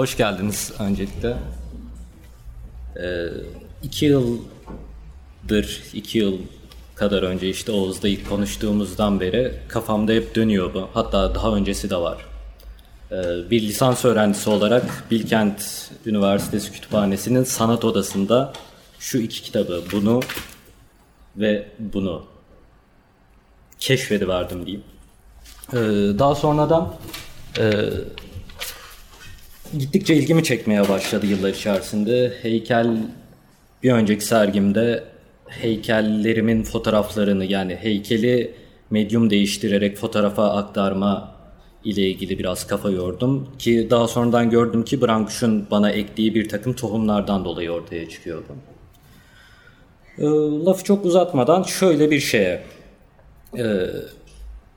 Hoş geldiniz öncelikle. Ee, iki yıldır, iki yıl kadar önce işte Oğuz'da ilk konuştuğumuzdan beri kafamda hep dönüyor bu. Hatta daha öncesi de var. Ee, bir lisans öğrencisi olarak Bilkent Üniversitesi Kütüphanesi'nin sanat odasında şu iki kitabı, bunu ve bunu keşfediverdim diyeyim. Ee, daha sonradan e, gittikçe ilgimi çekmeye başladı yıllar içerisinde. Heykel bir önceki sergimde heykellerimin fotoğraflarını yani heykeli medyum değiştirerek fotoğrafa aktarma ile ilgili biraz kafa yordum. Ki daha sonradan gördüm ki Brankuş'un bana ektiği bir takım tohumlardan dolayı ortaya çıkıyordu. E, lafı çok uzatmadan şöyle bir şeye e,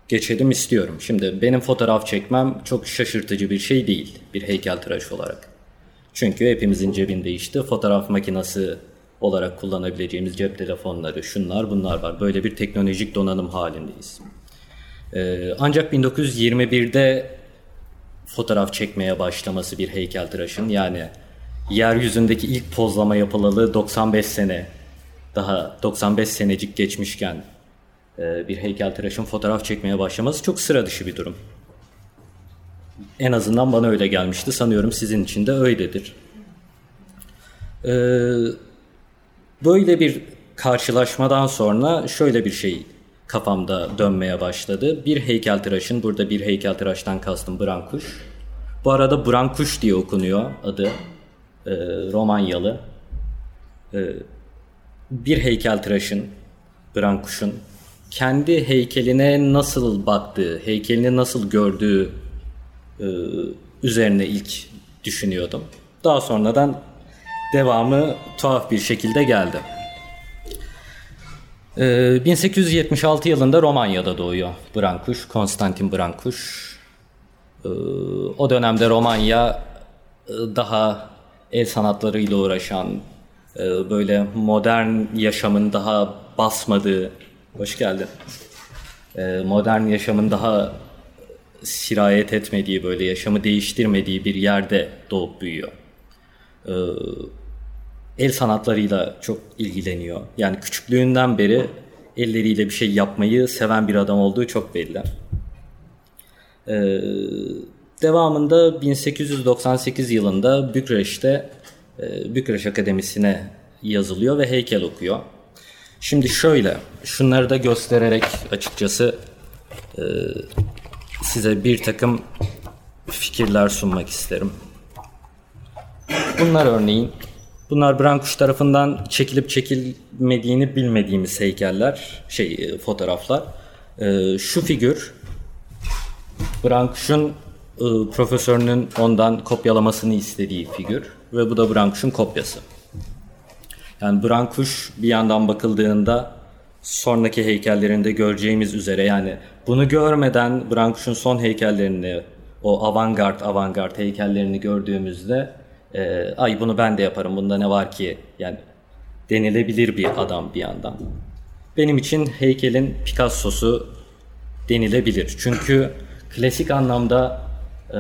geçelim istiyorum. Şimdi benim fotoğraf çekmem çok şaşırtıcı bir şey değil bir heykeltıraş olarak. Çünkü hepimizin cebinde işte fotoğraf makinesi olarak kullanabileceğimiz cep telefonları, şunlar bunlar var. Böyle bir teknolojik donanım halindeyiz. Ee, ancak 1921'de fotoğraf çekmeye başlaması bir heykeltıraşın yani yeryüzündeki ilk pozlama yapılalı 95 sene daha 95 senecik geçmişken bir heykeltıraşın fotoğraf çekmeye başlaması çok sıra dışı bir durum. En azından bana öyle gelmişti. Sanıyorum sizin için de öyledir. Ee, böyle bir karşılaşmadan sonra şöyle bir şey kafamda dönmeye başladı. Bir heykeltıraşın, burada bir heykeltıraştan kastım Brankuş. Bu arada Brankuş diye okunuyor adı. Ee, Romanyalı. Ee, bir heykeltıraşın, Brankuş'un kendi heykeline nasıl baktığı, heykelini nasıl gördüğü e, üzerine ilk düşünüyordum. Daha sonradan devamı tuhaf bir şekilde geldi. E, 1876 yılında Romanya'da doğuyor Brankuş, Konstantin Brankuş. E, o dönemde Romanya e, daha el sanatlarıyla uğraşan, e, böyle modern yaşamın daha basmadığı Hoş geldin. Ee, modern yaşamın daha sirayet etmediği, böyle yaşamı değiştirmediği bir yerde doğup büyüyor. Ee, el sanatlarıyla çok ilgileniyor. Yani küçüklüğünden beri elleriyle bir şey yapmayı seven bir adam olduğu çok belli. Ee, devamında 1898 yılında Bükreş'te e, Bükreş Akademisi'ne yazılıyor ve heykel okuyor. Şimdi şöyle, şunları da göstererek açıkçası e, size bir takım fikirler sunmak isterim. Bunlar örneğin, bunlar Brankuş tarafından çekilip çekilmediğini bilmediğimiz heykeller, şey e, fotoğraflar. E, şu figür, Brankuş'un e, profesörünün ondan kopyalamasını istediği figür ve bu da Brankuş'un kopyası. Yani Brankuş bir yandan bakıldığında sonraki heykellerinde göreceğimiz üzere yani bunu görmeden Brankuş'un son heykellerini o avantgard avantgard heykellerini gördüğümüzde e, ay bunu ben de yaparım bunda ne var ki yani denilebilir bir adam bir yandan. Benim için heykelin Picasso'su denilebilir. Çünkü klasik anlamda e,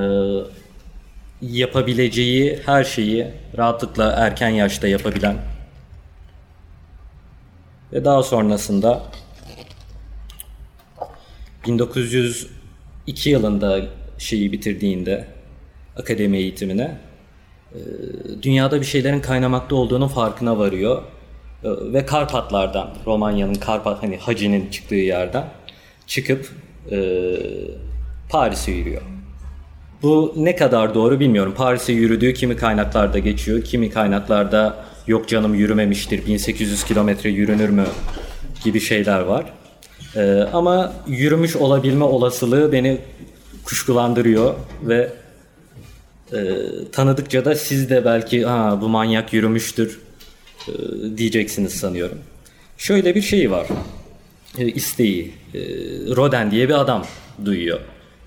yapabileceği her şeyi rahatlıkla erken yaşta yapabilen ve daha sonrasında 1902 yılında şeyi bitirdiğinde akademi eğitimine e, dünyada bir şeylerin kaynamakta olduğunu farkına varıyor. E, ve Karpatlardan, Romanya'nın Karpat hani Hacı'nın çıktığı yerden çıkıp e, Paris'e yürüyor. Bu ne kadar doğru bilmiyorum. Paris'e yürüdüğü kimi kaynaklarda geçiyor, kimi kaynaklarda yok canım yürümemiştir 1800 kilometre yürünür mü gibi şeyler var. Ee, ama yürümüş olabilme olasılığı beni kuşkulandırıyor ve e, tanıdıkça da siz de belki ha bu manyak yürümüştür e, diyeceksiniz sanıyorum. Şöyle bir şey var. E, isteği. E, Roden diye bir adam duyuyor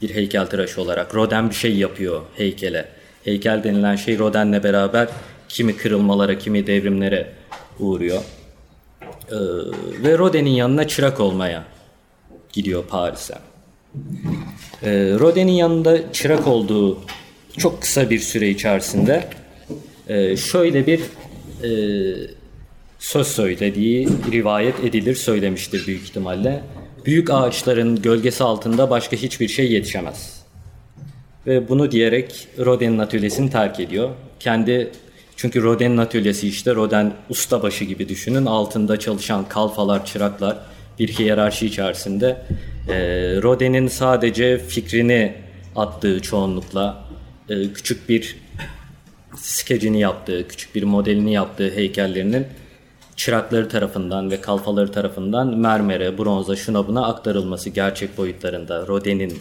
bir heykeltıraş olarak. Roden bir şey yapıyor heykele. Heykel denilen şey Roden'le beraber kimi kırılmalara, kimi devrimlere uğruyor. Ee, ve Rodin'in yanına çırak olmaya gidiyor Paris'e. Ee, Rodin'in yanında çırak olduğu çok kısa bir süre içerisinde e, şöyle bir e, söz söylediği rivayet edilir söylemiştir büyük ihtimalle. Büyük ağaçların gölgesi altında başka hiçbir şey yetişemez. Ve bunu diyerek Rodin'in atölyesini terk ediyor. Kendi çünkü Rodin'in atölyesi işte Rodin ustabaşı gibi düşünün. Altında çalışan kalfalar, çıraklar bir hiyerarşi içerisinde. E, Rodin'in sadece fikrini attığı çoğunlukla e, küçük bir skecini yaptığı, küçük bir modelini yaptığı heykellerinin çırakları tarafından ve kalfaları tarafından mermere, bronza, şuna buna aktarılması gerçek boyutlarında, Rodin'in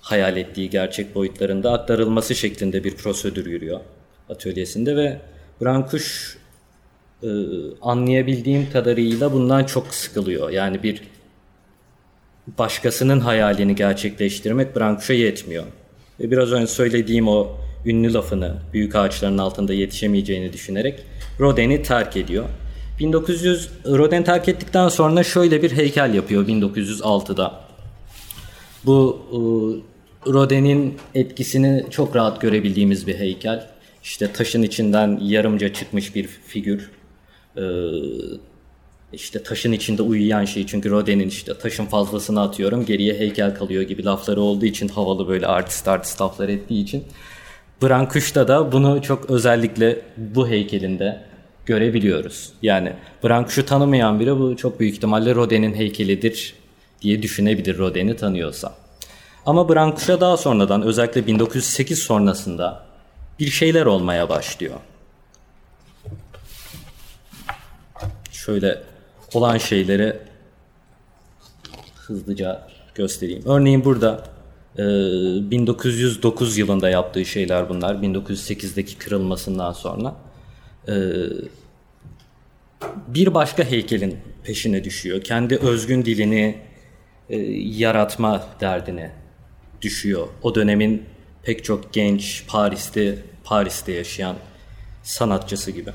hayal ettiği gerçek boyutlarında aktarılması şeklinde bir prosedür yürüyor atölyesinde ve Brankuş e, anlayabildiğim kadarıyla bundan çok sıkılıyor. Yani bir başkasının hayalini gerçekleştirmek Brankuş'a yetmiyor. Ve biraz önce söylediğim o ünlü lafını büyük ağaçların altında yetişemeyeceğini düşünerek Rodin'i terk ediyor. 1900 Rodin terk ettikten sonra şöyle bir heykel yapıyor 1906'da. Bu e, Rodin'in etkisini çok rahat görebildiğimiz bir heykel. İşte taşın içinden yarımca çıkmış bir figür. Ee, işte taşın içinde uyuyan şey çünkü Rodin'in işte taşın fazlasını atıyorum geriye heykel kalıyor gibi lafları olduğu için havalı böyle artist artist laflar ettiği için Brankuş'ta da bunu çok özellikle bu heykelinde görebiliyoruz. Yani Brankuş'u tanımayan biri bu çok büyük ihtimalle Rodin'in heykelidir diye düşünebilir Rodin'i tanıyorsa. Ama Brankuş'a daha sonradan özellikle 1908 sonrasında bir şeyler olmaya başlıyor. Şöyle olan şeyleri hızlıca göstereyim. Örneğin burada 1909 yılında yaptığı şeyler bunlar. 1908'deki kırılmasından sonra. Bir başka heykelin peşine düşüyor. Kendi özgün dilini yaratma derdine düşüyor. O dönemin pek çok genç Paris'te Paris'te yaşayan sanatçısı gibi.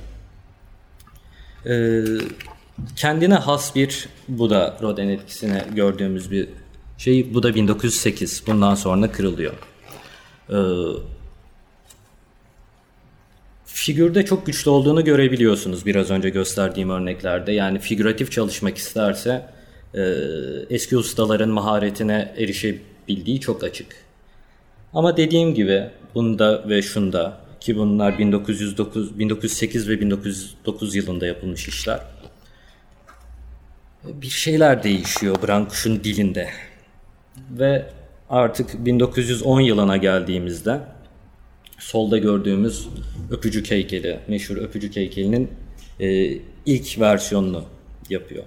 Ee, kendine has bir bu da Rodin etkisine gördüğümüz bir şey. Bu da 1908. Bundan sonra kırılıyor. Ee, figürde çok güçlü olduğunu görebiliyorsunuz biraz önce gösterdiğim örneklerde. Yani figüratif çalışmak isterse e, eski ustaların maharetine erişebildiği çok açık. Ama dediğim gibi bunda ve şunda ki bunlar 1909, 1908 ve 1909 yılında yapılmış işler. Bir şeyler değişiyor Brankuş'un dilinde. Ve artık 1910 yılına geldiğimizde solda gördüğümüz öpücük heykeli, meşhur öpücük heykelinin e, ilk versiyonunu yapıyor.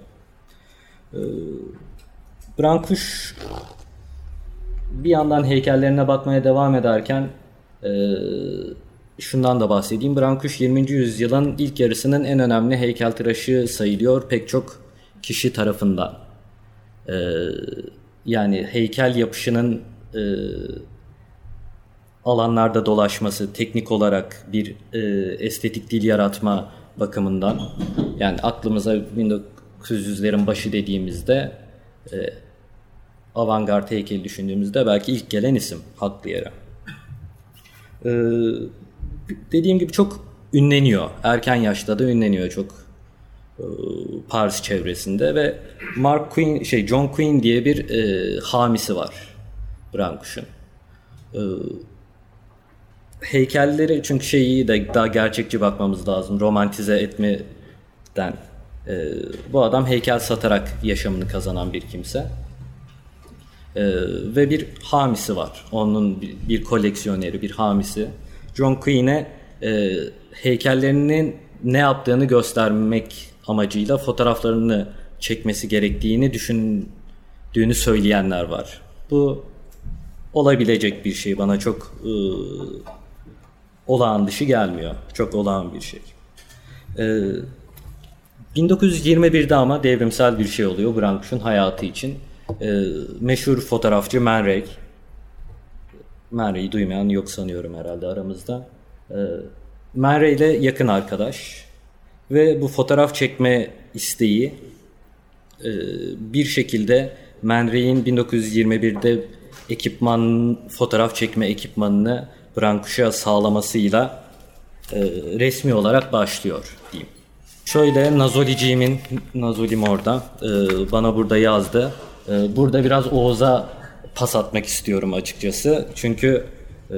E, Brankuş bir yandan heykellerine bakmaya devam ederken e, şundan da bahsedeyim. Brankuş 20. yüzyılın ilk yarısının en önemli heykeltıraşı sayılıyor pek çok kişi tarafından. E, yani heykel yapışının e, alanlarda dolaşması, teknik olarak bir e, estetik dil yaratma bakımından yani aklımıza 1900'lerin başı dediğimizde e, avantgard heykeli düşündüğümüzde belki ilk gelen isim haklı yere. Ee, dediğim gibi çok ünleniyor. Erken yaşta da ünleniyor çok e, Paris çevresinde ve Mark Queen şey John Queen diye bir e, hamisi var Brankuş'un. E, heykelleri çünkü şeyi de daha gerçekçi bakmamız lazım. Romantize etmeden. E, bu adam heykel satarak yaşamını kazanan bir kimse. Ee, ve bir hamisi var. Onun bir, bir koleksiyoneri, bir hamisi. John Queen'e e, heykellerinin ne yaptığını göstermek amacıyla fotoğraflarını çekmesi gerektiğini düşündüğünü söyleyenler var. Bu olabilecek bir şey. Bana çok e, olağan dışı gelmiyor. Çok olağan bir şey. E, 1921'de ama devrimsel bir şey oluyor Brankuş'un hayatı için e, meşhur fotoğrafçı Man Ray. Ray'i duymayan yok sanıyorum herhalde aramızda. E, ile yakın arkadaş ve bu fotoğraf çekme isteği e, bir şekilde Ray'in 1921'de ekipman fotoğraf çekme ekipmanını Brankuş'a sağlamasıyla e, resmi olarak başlıyor diyeyim. Şöyle Nazoliciğimin, Nazolim orada e, bana burada yazdı. Burada biraz Oğuz'a pas atmak istiyorum açıkçası. Çünkü e,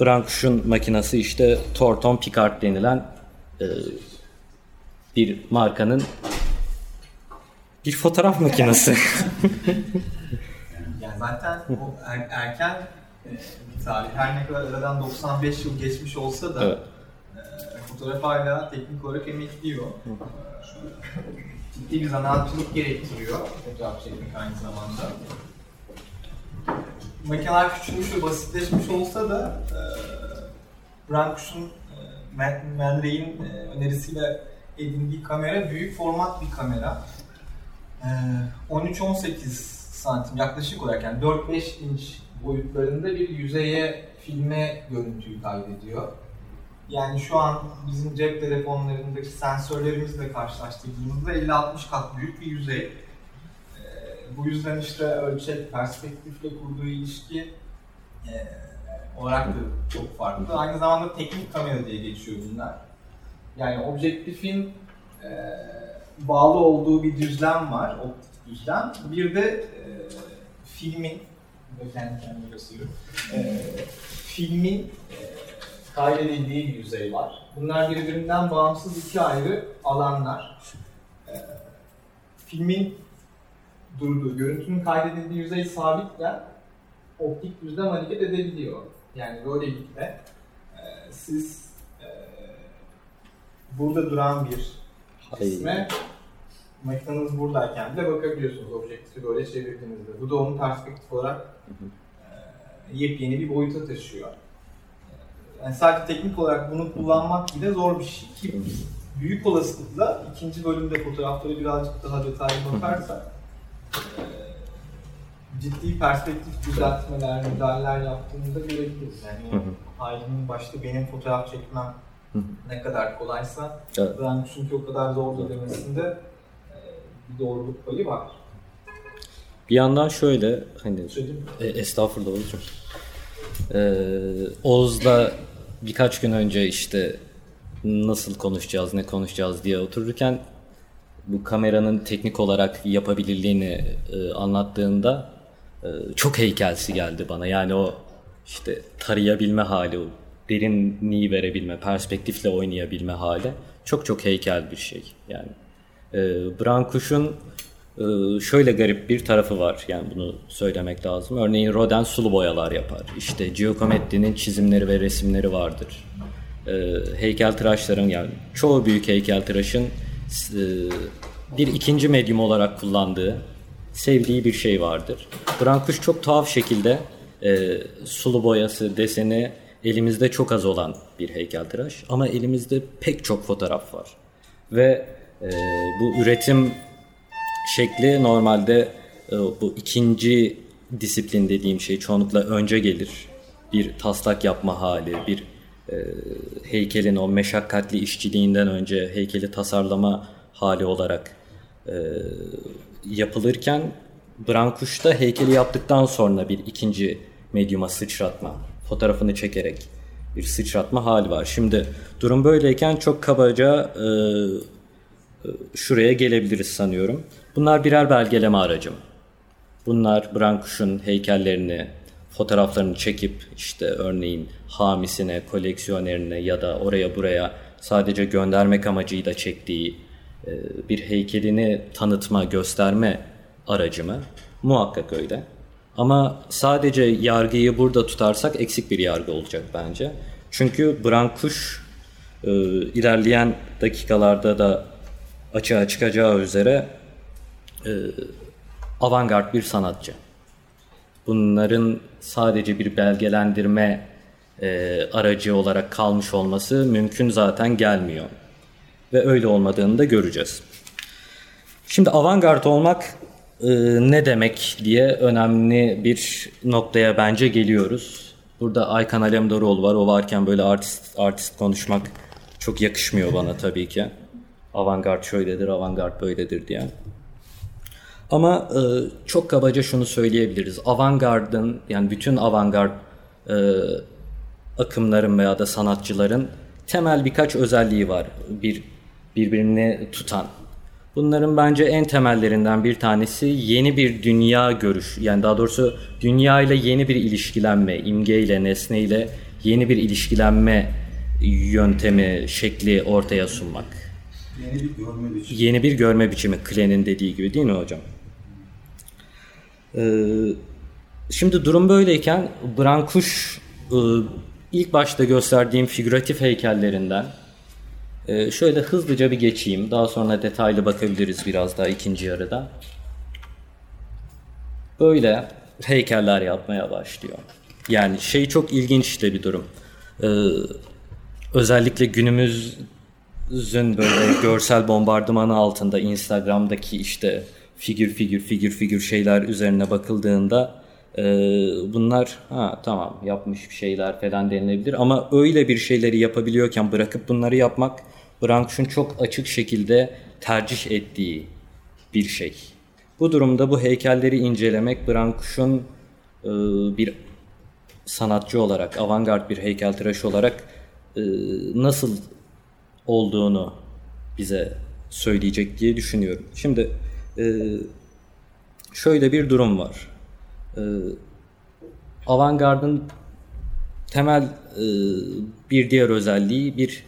Brankuş'un makinesi işte Torton Picard denilen e, bir markanın bir fotoğraf makinesi. yani zaten o er, erken e, bir tarih. Her ne kadar aradan 95 yıl geçmiş olsa da Evet. e, fotoğraf hala teknik olarak emekliyor. E, ciddi bir zanaatçılık gerektiriyor fotoğraf çekmek aynı zamanda. Makineler küçülmüş ve basitleşmiş olsa da e, Brankuş'un e, Ray'in e, önerisiyle edindiği kamera büyük format bir kamera. E, 13-18 santim yaklaşık olarak yani 4-5 inç boyutlarında bir yüzeye filme görüntüyü kaydediyor. Yani şu an bizim cep telefonlarındaki sensörlerimizle karşılaştırdığımızda 50-60 kat büyük bir yüzey. Bu yüzden işte ölçek, perspektifle kurduğu ilişki e, olarak da çok farklı. Aynı zamanda teknik kamera diye geçiyor bunlar. Yani objektifin e, bağlı olduğu bir düzlem var, optik düzlem. Bir de e, filmin, kendi kendime gösteriyorum, e, filmin e, kaydedildiği bir yüzey var. Bunlar birbirinden bağımsız iki ayrı alanlar. E, filmin durduğu, görüntünün kaydedildiği yüzey sabitken optik düzlem hareket edebiliyor. Yani böylelikle e, siz e, burada duran bir cisme makineniz buradayken bile bakabiliyorsunuz objektifi böyle çevirdiğinizde. Bu da onun perspektif olarak e, yepyeni bir boyuta taşıyor. Yani sadece teknik olarak bunu kullanmak bile zor bir şey ki büyük olasılıkla ikinci bölümde fotoğrafları birazcık daha detaylı bakarsak e, ciddi perspektif düzeltmeler, müdahaleler yaptığımızda görebiliriz. Yani o Aylin'in başta benim fotoğraf çekmem ne kadar kolaysa Evet. ben çünkü o kadar zor demesinde e, bir doğruluk payı var. Bir yandan şöyle hani Söyleyeyim e, estağfurullah Oğuz'cum. Ee, Oğuz'la birkaç gün önce işte nasıl konuşacağız, ne konuşacağız diye otururken bu kameranın teknik olarak yapabilirliğini e, anlattığında e, çok heykelsi geldi bana. Yani o işte tarayabilme hali, derinliği verebilme, perspektifle oynayabilme hali çok çok heykel bir şey. Yani e, Brankuş'un e, şöyle garip bir tarafı var. Yani bunu söylemek lazım. Örneğin Rodin sulu boyalar yapar. İşte Giacometti'nin çizimleri ve resimleri vardır. E, heykeltıraşların yani çoğu büyük heykeltıraşın e, bir ikinci medyum olarak kullandığı, sevdiği bir şey vardır. Brankuş çok tuhaf şekilde e, sulu boyası, deseni elimizde çok az olan bir heykeltıraş. Ama elimizde pek çok fotoğraf var. Ve e, bu üretim şekli normalde e, bu ikinci disiplin dediğim şey çoğunlukla önce gelir. Bir taslak yapma hali, bir e, heykelin o meşakkatli işçiliğinden önce heykeli tasarlama hali olarak e, yapılırken Brankuş'ta heykeli yaptıktan sonra bir ikinci medyuma sıçratma, fotoğrafını çekerek bir sıçratma hali var. Şimdi durum böyleyken çok kabaca e, şuraya gelebiliriz sanıyorum. Bunlar birer belgeleme aracım. Bunlar Brankuş'un heykellerini, fotoğraflarını çekip işte örneğin hamisine, koleksiyonerine ya da oraya buraya sadece göndermek amacıyla çektiği e, bir heykelini tanıtma, gösterme aracı mı? Muhakkak öyle. Ama sadece yargıyı burada tutarsak eksik bir yargı olacak bence. Çünkü Brankuş e, ilerleyen dakikalarda da açığa çıkacağı üzere e, avantgard bir sanatçı. Bunların sadece bir belgelendirme e, aracı olarak kalmış olması mümkün zaten gelmiyor. Ve öyle olmadığını da göreceğiz. Şimdi avantgard olmak e, ne demek diye önemli bir noktaya bence geliyoruz. Burada Aykan Alemdaroğlu var. O varken böyle artist artist konuşmak çok yakışmıyor bana tabii ki. Avantgard şöyledir, avantgard böyledir diye. Ama e, çok kabaca şunu söyleyebiliriz. Avantgard'ın yani bütün avantgard e, akımların veya da sanatçıların temel birkaç özelliği var. Bir birbirini tutan. Bunların bence en temellerinden bir tanesi yeni bir dünya görüş. Yani daha doğrusu dünya ile yeni bir ilişkilenme, imge ile, nesne ile yeni bir ilişkilenme yöntemi, şekli ortaya sunmak. Yeni bir görme biçimi. Yeni bir görme biçimi Klen'in dediği gibi değil mi hocam? Ee, şimdi durum böyleyken Brankuş e, ilk başta gösterdiğim figüratif heykellerinden e, şöyle hızlıca bir geçeyim. Daha sonra detaylı bakabiliriz biraz daha ikinci yarıda. Böyle heykeller yapmaya başlıyor. Yani şey çok ilginç de bir durum. Ee, özellikle günümüzün böyle görsel bombardımanı altında Instagram'daki işte figür figür figür figür şeyler üzerine bakıldığında e, bunlar ha tamam yapmış bir şeyler falan denilebilir ama öyle bir şeyleri yapabiliyorken bırakıp bunları yapmak Brankush'un çok açık şekilde tercih ettiği bir şey. Bu durumda bu heykelleri incelemek Brankush'un e, bir sanatçı olarak, avantgard bir heykeltıraş olarak e, nasıl olduğunu bize söyleyecek diye düşünüyorum. Şimdi şöyle bir durum var. E, avantgardın temel e, bir diğer özelliği bir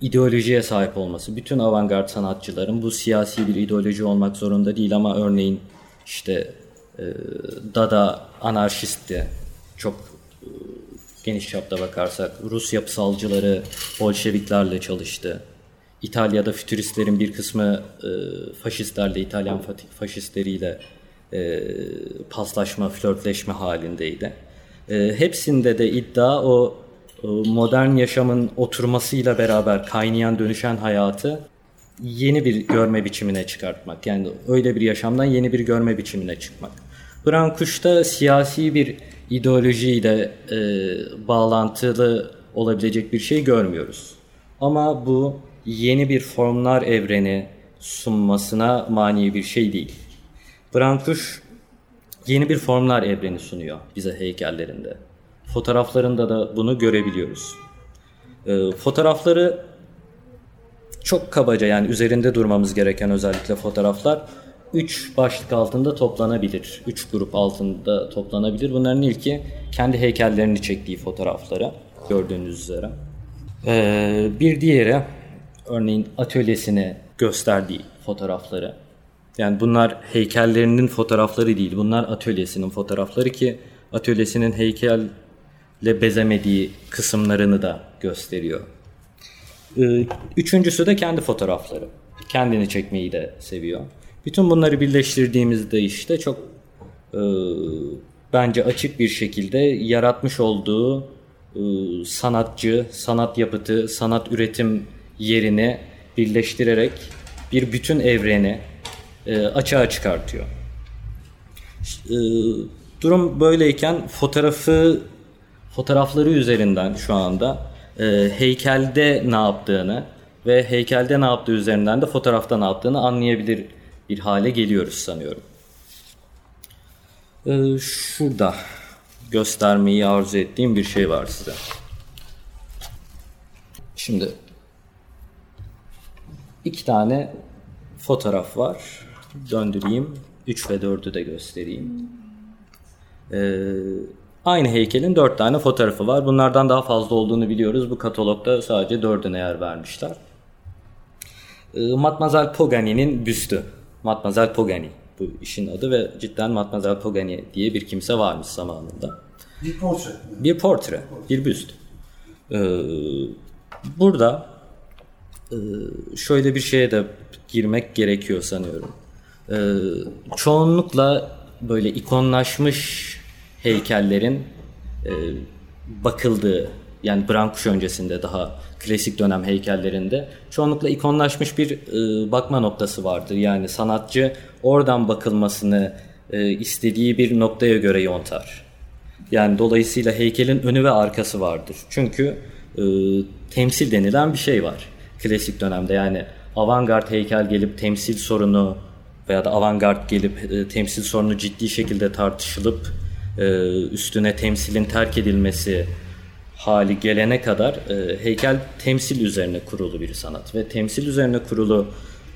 ideolojiye sahip olması. Bütün avantgard sanatçıların bu siyasi bir ideoloji olmak zorunda değil ama örneğin işte e, Dada anarşistti. Çok e, geniş çapta bakarsak Rus yapısalcıları Bolşeviklerle çalıştı. İtalya'da fütüristlerin bir kısmı e, faşistlerle, İtalyan faşistleriyle e, paslaşma, flörtleşme halindeydi. E, hepsinde de iddia o e, modern yaşamın oturmasıyla beraber kaynayan dönüşen hayatı yeni bir görme biçimine çıkartmak. Yani öyle bir yaşamdan yeni bir görme biçimine çıkmak. Brankuş'ta siyasi bir ideolojiyle e, bağlantılı olabilecek bir şey görmüyoruz. Ama bu yeni bir formlar evreni sunmasına mani bir şey değil. Brankuş yeni bir formlar evreni sunuyor bize heykellerinde. Fotoğraflarında da bunu görebiliyoruz. E, fotoğrafları çok kabaca yani üzerinde durmamız gereken özellikle fotoğraflar 3 başlık altında toplanabilir. 3 grup altında toplanabilir. Bunların ilki kendi heykellerini çektiği fotoğrafları gördüğünüz üzere. Ee, bir diğeri örneğin atölyesini gösterdiği fotoğrafları. Yani bunlar heykellerinin fotoğrafları değil. Bunlar atölyesinin fotoğrafları ki atölyesinin heykelle bezemediği kısımlarını da gösteriyor. Ee, üçüncüsü de kendi fotoğrafları. Kendini çekmeyi de seviyor. Bütün bunları birleştirdiğimizde işte çok e, bence açık bir şekilde yaratmış olduğu e, sanatçı, sanat yapıtı, sanat üretim yerini birleştirerek bir bütün evreni e, açığa çıkartıyor. E, durum böyleyken fotoğrafı fotoğrafları üzerinden şu anda e, heykelde ne yaptığını ve heykelde ne yaptığı üzerinden de fotoğrafta ne yaptığını anlayabilir bir hale geliyoruz sanıyorum. Ee, şurada göstermeyi arzu ettiğim bir şey var size. Şimdi iki tane fotoğraf var. Döndüreyim. 3 ve 4'ü de göstereyim. Ee, aynı heykelin 4 tane fotoğrafı var. Bunlardan daha fazla olduğunu biliyoruz. Bu katalogda sadece 4'üne yer vermişler. Ee, Matmazel Pogani'nin büstü. Matmazel Pogani bu işin adı ve cidden Matmazel Pogani diye bir kimse varmış zamanında. Bir portre. Bir portre, bir büst. Ee, burada şöyle bir şeye de girmek gerekiyor sanıyorum. Ee, çoğunlukla böyle ikonlaşmış heykellerin e, bakıldığı yani Brankuş öncesinde daha klasik dönem heykellerinde çoğunlukla ikonlaşmış bir e, bakma noktası vardır. Yani sanatçı oradan bakılmasını e, istediği bir noktaya göre yontar. Yani dolayısıyla heykelin önü ve arkası vardır. Çünkü temsil denilen bir şey var klasik dönemde. Yani avantgard heykel gelip temsil sorunu veya da avantgard gelip e, temsil sorunu ciddi şekilde tartışılıp e, üstüne temsilin terk edilmesi hali gelene kadar e, heykel temsil üzerine kurulu bir sanat ve temsil üzerine kurulu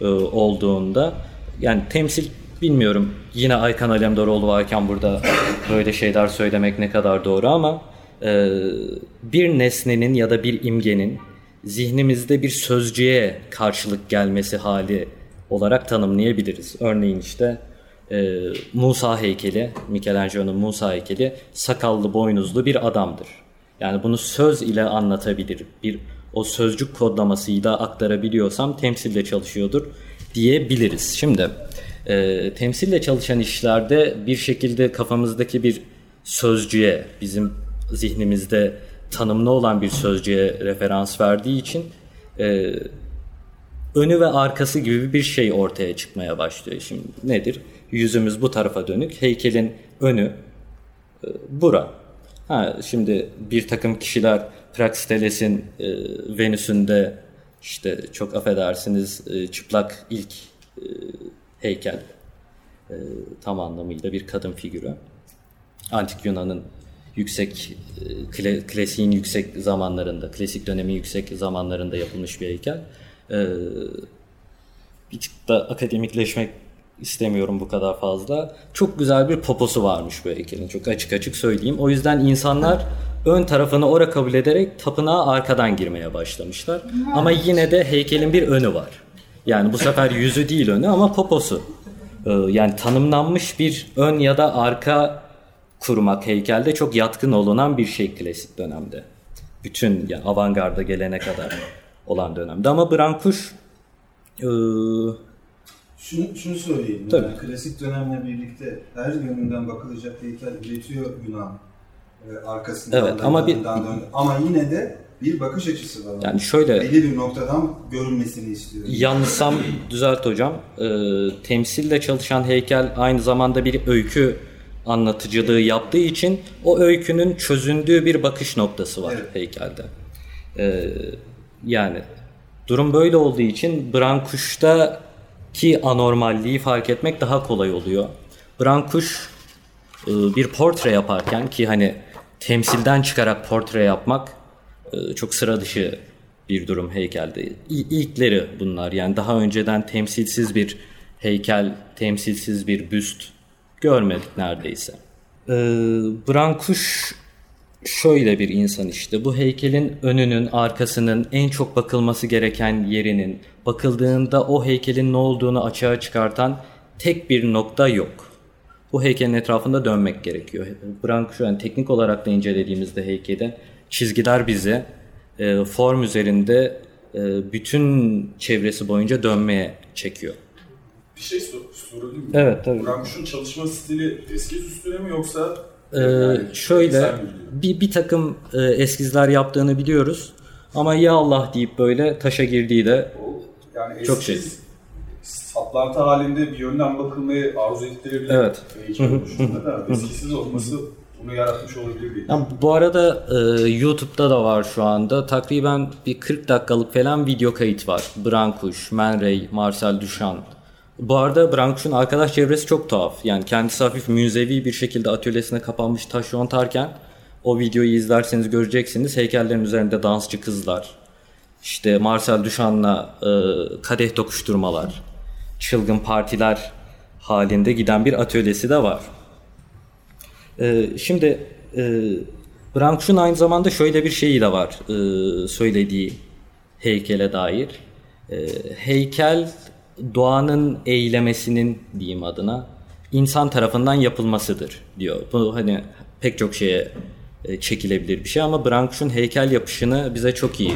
e, olduğunda yani temsil bilmiyorum yine Aykan Alemdaroğlu varken burada böyle şeyler söylemek ne kadar doğru ama e, bir nesnenin ya da bir imgenin zihnimizde bir sözcüğe karşılık gelmesi hali olarak tanımlayabiliriz. Örneğin işte e, Musa heykeli, Michelangelo'nun Musa heykeli sakallı boynuzlu bir adamdır. Yani bunu söz ile anlatabilir. Bir o sözcük kodlamasıyla aktarabiliyorsam temsille çalışıyordur diyebiliriz. Şimdi e, temsille çalışan işlerde bir şekilde kafamızdaki bir sözcüğe, bizim zihnimizde tanımlı olan bir sözcüğe referans verdiği için e, önü ve arkası gibi bir şey ortaya çıkmaya başlıyor. Şimdi nedir? Yüzümüz bu tarafa dönük. Heykelin önü e, bura. Ha, şimdi bir takım kişiler Praxiteles'in e, Venüs'ünde işte çok affedersiniz e, çıplak ilk e, heykel e, tam anlamıyla bir kadın figürü. Antik Yunan'ın yüksek e, kle, klasiğin yüksek zamanlarında, klasik dönemin yüksek zamanlarında yapılmış bir heykel. Ee, bir tık da akademikleşmek istemiyorum bu kadar fazla. Çok güzel bir poposu varmış bu heykelin. Çok açık açık söyleyeyim. O yüzden insanlar ön tarafını ora kabul ederek tapınağa arkadan girmeye başlamışlar. Ama yine de heykelin bir önü var. Yani bu sefer yüzü değil önü ama poposu. Ee, yani tanımlanmış bir ön ya da arka kurmak heykelde çok yatkın olunan bir şey klasik dönemde. Bütün yani avantgarda gelene kadar olan dönemde. Ama Brankuş e, Şunu, şunu söyleyeyim. Tabii. Yani klasik dönemle birlikte her yönünden bakılacak heykel üretiyor Yunan. Ee, arkasından Evet, ama bir- dön- ama yine de bir bakış açısı var. yani şöyle belli bir noktadan görünmesini istiyor. yanlışsam düzelt hocam. E, temsille çalışan heykel aynı zamanda bir öykü anlatıcılığı yaptığı için o öykünün çözündüğü bir bakış noktası var Evet. heykelde. E, yani durum böyle olduğu için Brankuş'taki anormalliği fark etmek daha kolay oluyor. Brankuş e, bir portre yaparken ki hani temsilden çıkarak portre yapmak e, çok sıra dışı bir durum heykelde. İlkleri bunlar yani daha önceden temsilsiz bir heykel, temsilsiz bir büst görmedik neredeyse. E, Brankuş şöyle bir insan işte. Bu heykelin önünün, arkasının, en çok bakılması gereken yerinin, bakıldığında o heykelin ne olduğunu açığa çıkartan tek bir nokta yok. Bu heykelin etrafında dönmek gerekiyor. Brank şu an teknik olarak da incelediğimizde heykeli çizgiler bizi e, form üzerinde e, bütün çevresi boyunca dönmeye çekiyor. Bir şey sor, sorabilir miyim? Evet, tabii. Brankuş'un çalışma stili eskiz üstüne mi yoksa Ee, yani şöyle bir, bir takım e, eskizler yaptığını biliyoruz. Ama ya Allah deyip böyle taşa girdiği de O, yani Çok eskiz, şey. saplantı halinde bir yönden bakılmayı arzu ettirebilir. Evet. Da eskisiz olması bunu yaratmış olabilir diye. Ya bu arada e, YouTube'da da var şu anda. Takriben bir 40 dakikalık falan video kayıt var. Brankuş, Man Ray, Marcel Duchamp. Bu arada Brankuş'un arkadaş çevresi çok tuhaf. Yani kendisi hafif müzevi bir şekilde atölyesine kapanmış taş yontarken o videoyu izlerseniz göreceksiniz. Heykellerin üzerinde dansçı kızlar. İşte Marcel Duchamp'la e, kadeh dokuşturmalar. Çılgın partiler halinde giden bir atölyesi de var. Ee, şimdi e, Brankuş'un aynı zamanda şöyle bir şeyi de var e, söylediği heykele dair. E, heykel doğanın eylemesinin diyeyim adına insan tarafından yapılmasıdır diyor. Bu hani pek çok şeye e, çekilebilir bir şey ama Brankuş'un heykel yapışını bize çok iyi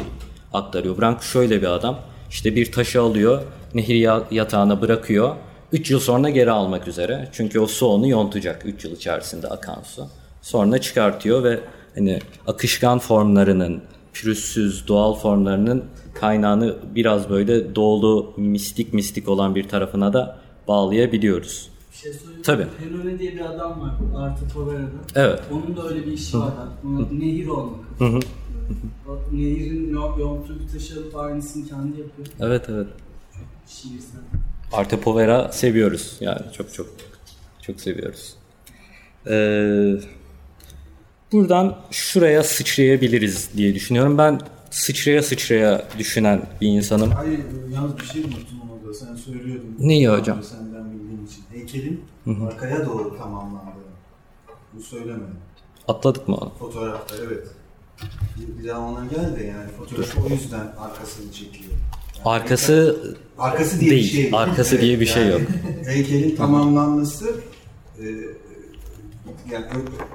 aktarıyor. Brankuş şöyle bir adam. İşte bir taşı alıyor, nehir ya- yatağına bırakıyor. 3 yıl sonra geri almak üzere. Çünkü o su onu yontacak 3 yıl içerisinde akan su. Sonra çıkartıyor ve hani akışkan formlarının, pürüzsüz doğal formlarının kaynağını biraz böyle doğulu, mistik mistik olan bir tarafına da bağlayabiliyoruz. Bir şey söyleyeyim. Tabii. Perone diye bir adam var Arthur Povera'da. Evet. Onun da öyle bir işi var. Nehir olmak. O Nehirin yo- yonttuğu bir taşı alıp aynısını kendi yapıyor. Evet evet. Şiirsel. Arte Povera seviyoruz. Yani çok çok çok seviyoruz. Ee, buradan şuraya sıçrayabiliriz diye düşünüyorum. Ben sıçraya sıçraya düşünen bir insanım. Hayır, yalnız bir şey unuttum orada. Sen söylüyordun. Neyi hocam? Senden bildiğim için. Heykelin arkaya doğru tamamlandığı. Bu söylemedim. Atladık mı onu? Fotoğrafta evet. Bir, daha ona gel de yani fotoğrafı o yüzden arkasını çekiyor. Yani Arkası heykel- arkası diye değil, bir şey yok. arkası diye bir şey yok. Heykelin tamamlanması e, yani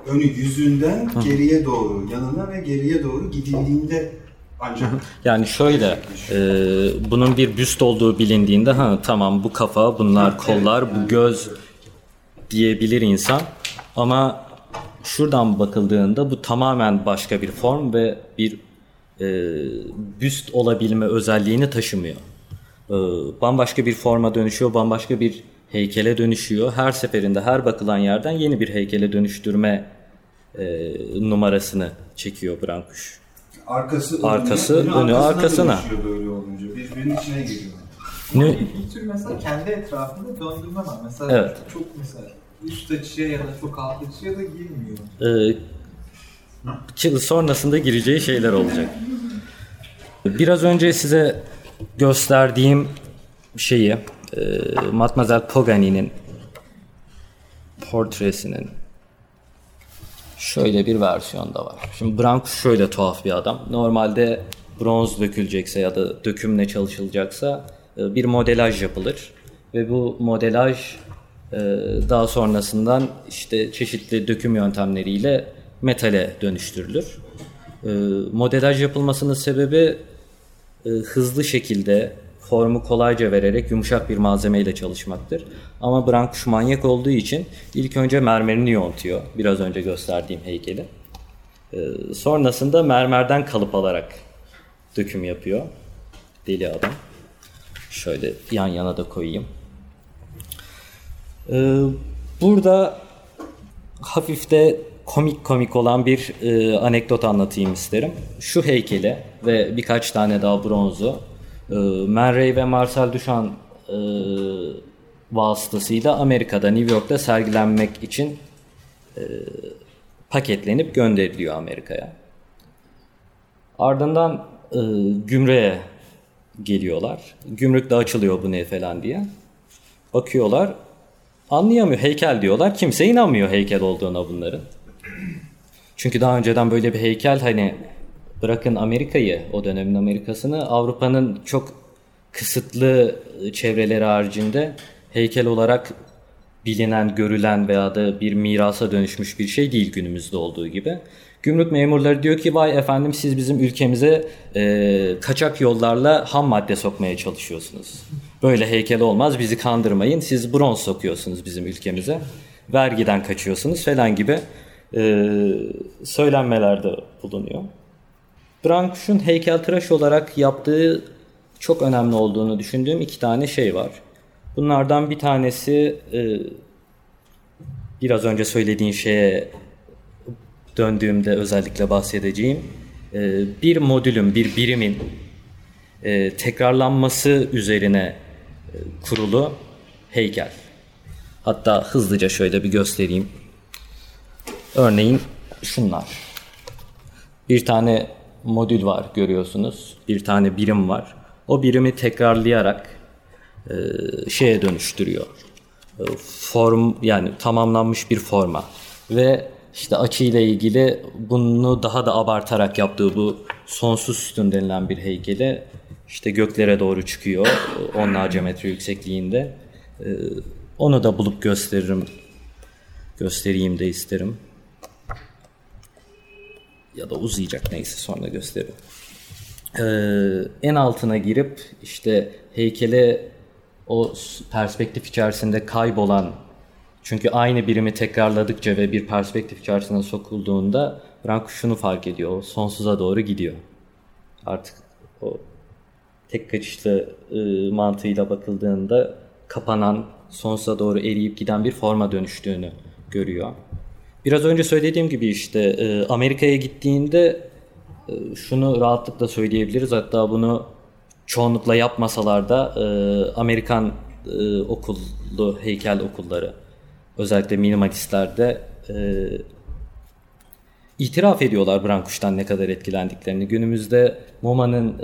önü yüzünden geriye doğru yanına ve geriye doğru gidildiğinde ancak Yani şöyle, e, bunun bir büst olduğu bilindiğinde ha tamam bu kafa, bunlar kollar, bu göz diyebilir insan. Ama şuradan bakıldığında bu tamamen başka bir form ve bir e, büst olabilme özelliğini taşımıyor. E, bambaşka bir forma dönüşüyor, bambaşka bir heykele dönüşüyor. Her seferinde her bakılan yerden yeni bir heykele dönüştürme e, numarasını çekiyor Brankuş. Arkası Arkası, önüne, önü arkasına. dönüşüyor böyle olunca. Birbirinin içine giriyor. Ne, Bir tür mesela kendi etrafında döndürme var. Mesela Evet. çok mesela üst açıya ya da çok alt açıya da girmiyor. Ee, sonrasında gireceği şeyler olacak. Biraz önce size gösterdiğim şeyi e, Mademoiselle Pagani'nin portresinin şöyle bir versiyonda var. Şimdi Brancusi şöyle tuhaf bir adam. Normalde bronz dökülecekse ya da dökümle çalışılacaksa e, bir modelaj yapılır ve bu modelaj e, daha sonrasından işte çeşitli döküm yöntemleriyle metale dönüştürülür. E, Modelaj yapılmasının sebebi hızlı şekilde formu kolayca vererek yumuşak bir malzemeyle çalışmaktır. Ama Brankuş manyak olduğu için ilk önce mermerini yontuyor. Biraz önce gösterdiğim heykeli. E, sonrasında mermerden kalıp alarak döküm yapıyor. Deli adam. Şöyle yan yana da koyayım. E, burada hafif de komik komik olan bir e, anekdot anlatayım isterim. Şu heykeli ve birkaç tane daha bronzu e, Man Ray ve Marcel Duchamp e, vasıtasıyla Amerika'da New York'ta sergilenmek için e, paketlenip gönderiliyor Amerika'ya. Ardından e, gümrüğe geliyorlar. Gümrükte açılıyor bu ne falan diye. Bakıyorlar anlayamıyor. Heykel diyorlar. Kimse inanmıyor heykel olduğuna bunların. Çünkü daha önceden böyle bir heykel hani bırakın Amerika'yı, o dönemin Amerika'sını Avrupa'nın çok kısıtlı çevreleri haricinde heykel olarak bilinen, görülen veya da bir mirasa dönüşmüş bir şey değil günümüzde olduğu gibi. Gümrük memurları diyor ki vay efendim siz bizim ülkemize e, kaçak yollarla ham madde sokmaya çalışıyorsunuz. Böyle heykel olmaz bizi kandırmayın siz bronz sokuyorsunuz bizim ülkemize. Vergiden kaçıyorsunuz falan gibi e, söylenmelerde bulunuyor. Brankuş'un heykeltıraş olarak yaptığı çok önemli olduğunu düşündüğüm iki tane şey var. Bunlardan bir tanesi e, biraz önce söylediğin şeye döndüğümde özellikle bahsedeceğim. E, bir modülün, bir birimin e, tekrarlanması üzerine kurulu heykel. Hatta hızlıca şöyle bir göstereyim. Örneğin şunlar. Bir tane modül var görüyorsunuz. Bir tane birim var. O birimi tekrarlayarak e, şeye dönüştürüyor. E, form yani tamamlanmış bir forma. Ve işte açı ile ilgili bunu daha da abartarak yaptığı bu sonsuz sütun denilen bir heykeli işte göklere doğru çıkıyor. Onlarca metre yüksekliğinde. E, onu da bulup gösteririm. Göstereyim de isterim. Ya da uzayacak neyse sonra gösteririm. Ee, en altına girip işte heykele o perspektif içerisinde kaybolan çünkü aynı birimi tekrarladıkça ve bir perspektif içerisine sokulduğunda Branko şunu fark ediyor. Sonsuza doğru gidiyor. Artık o tek kaçışlı e, mantığıyla bakıldığında kapanan, sonsuza doğru eriyip giden bir forma dönüştüğünü görüyor. Biraz önce söylediğim gibi işte e, Amerika'ya gittiğinde e, şunu rahatlıkla söyleyebiliriz. Hatta bunu çoğunlukla yapmasalar da e, Amerikan okullu heykel okulları özellikle minimalistlerde itiraf ediyorlar Brankuş'tan ne kadar etkilendiklerini. Günümüzde MoMA'nın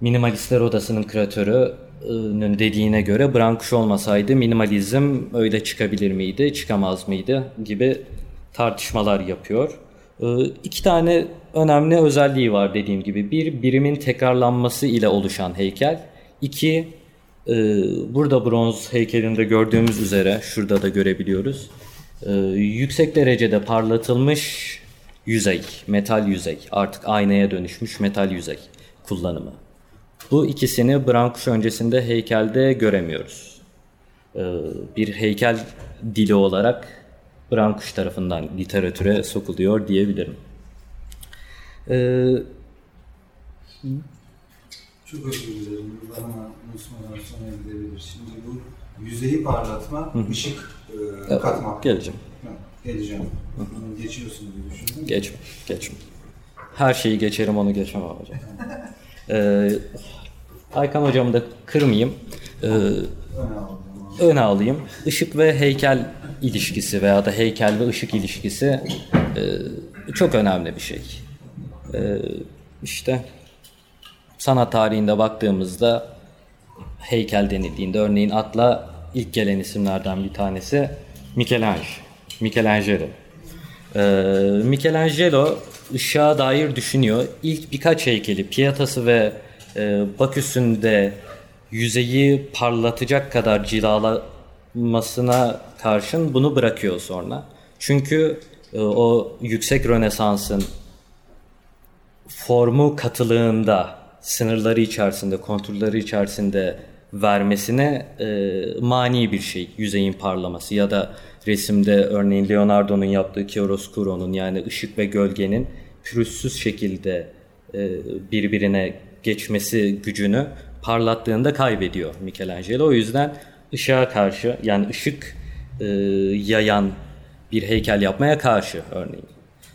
Minimalistler Odası'nın küratörünün dediğine göre Brankuş olmasaydı minimalizm öyle çıkabilir miydi, çıkamaz mıydı gibi tartışmalar yapıyor. İki tane önemli özelliği var dediğim gibi. Bir, birimin tekrarlanması ile oluşan heykel. İki, e, burada bronz heykelinde gördüğümüz üzere, şurada da görebiliyoruz. E, yüksek derecede parlatılmış yüzey, metal yüzey. Artık aynaya dönüşmüş metal yüzey kullanımı. Bu ikisini Brankuş öncesinde heykelde göremiyoruz. E, bir heykel dili olarak Brankuş tarafından literatüre sokuluyor diyebilirim. Ee, Çok özür dilerim. Burada ama unutmadan sonra gidebilir. Şimdi bu yüzeyi parlatma, ışık e, katmak. geleceğim. Geleceğim. Geçiyorsun diye düşündüm. Geç, geçim. Her şeyi geçerim onu geçemem hocam. Ee, Aykan hocamı da kırmayayım. Ee, Öne alayım. Işık ve heykel ilişkisi veya da heykel ve ışık ilişkisi e, çok önemli bir şey. E, işte sanat tarihinde baktığımızda heykel denildiğinde örneğin akla ilk gelen isimlerden bir tanesi Michelangelo. Michelangelo. Ee, Michelangelo ışığa dair düşünüyor. İlk birkaç heykeli Pietası ve e, Baküs'ünde yüzeyi parlatacak kadar cilalamasına karşın bunu bırakıyor sonra. Çünkü e, o yüksek Rönesans'ın formu katılığında, sınırları içerisinde, konturları içerisinde vermesine e, mani bir şey yüzeyin parlaması ya da resimde örneğin Leonardo'nun yaptığı chiaroscuro'nun yani ışık ve gölgenin pürüzsüz şekilde e, birbirine geçmesi gücünü parlattığında kaybediyor Michelangelo. O yüzden ışığa karşı yani ışık e, yayan bir heykel yapmaya karşı örneğin.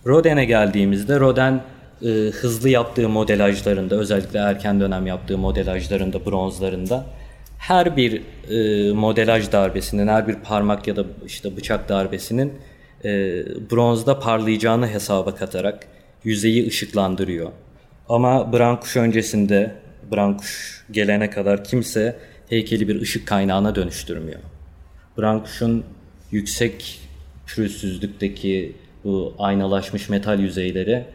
Rodin'e geldiğimizde Rodin e, hızlı yaptığı modelajlarında özellikle erken dönem yaptığı modelajlarında bronzlarında her bir e, modelaj darbesinin her bir parmak ya da işte bıçak darbesinin e, bronzda parlayacağını hesaba katarak yüzeyi ışıklandırıyor. Ama Brankuş öncesinde Brankuş gelene kadar kimse heykeli bir ışık kaynağına dönüştürmüyor. Brankuş'un yüksek pürüzsüzlükteki bu aynalaşmış metal yüzeyleri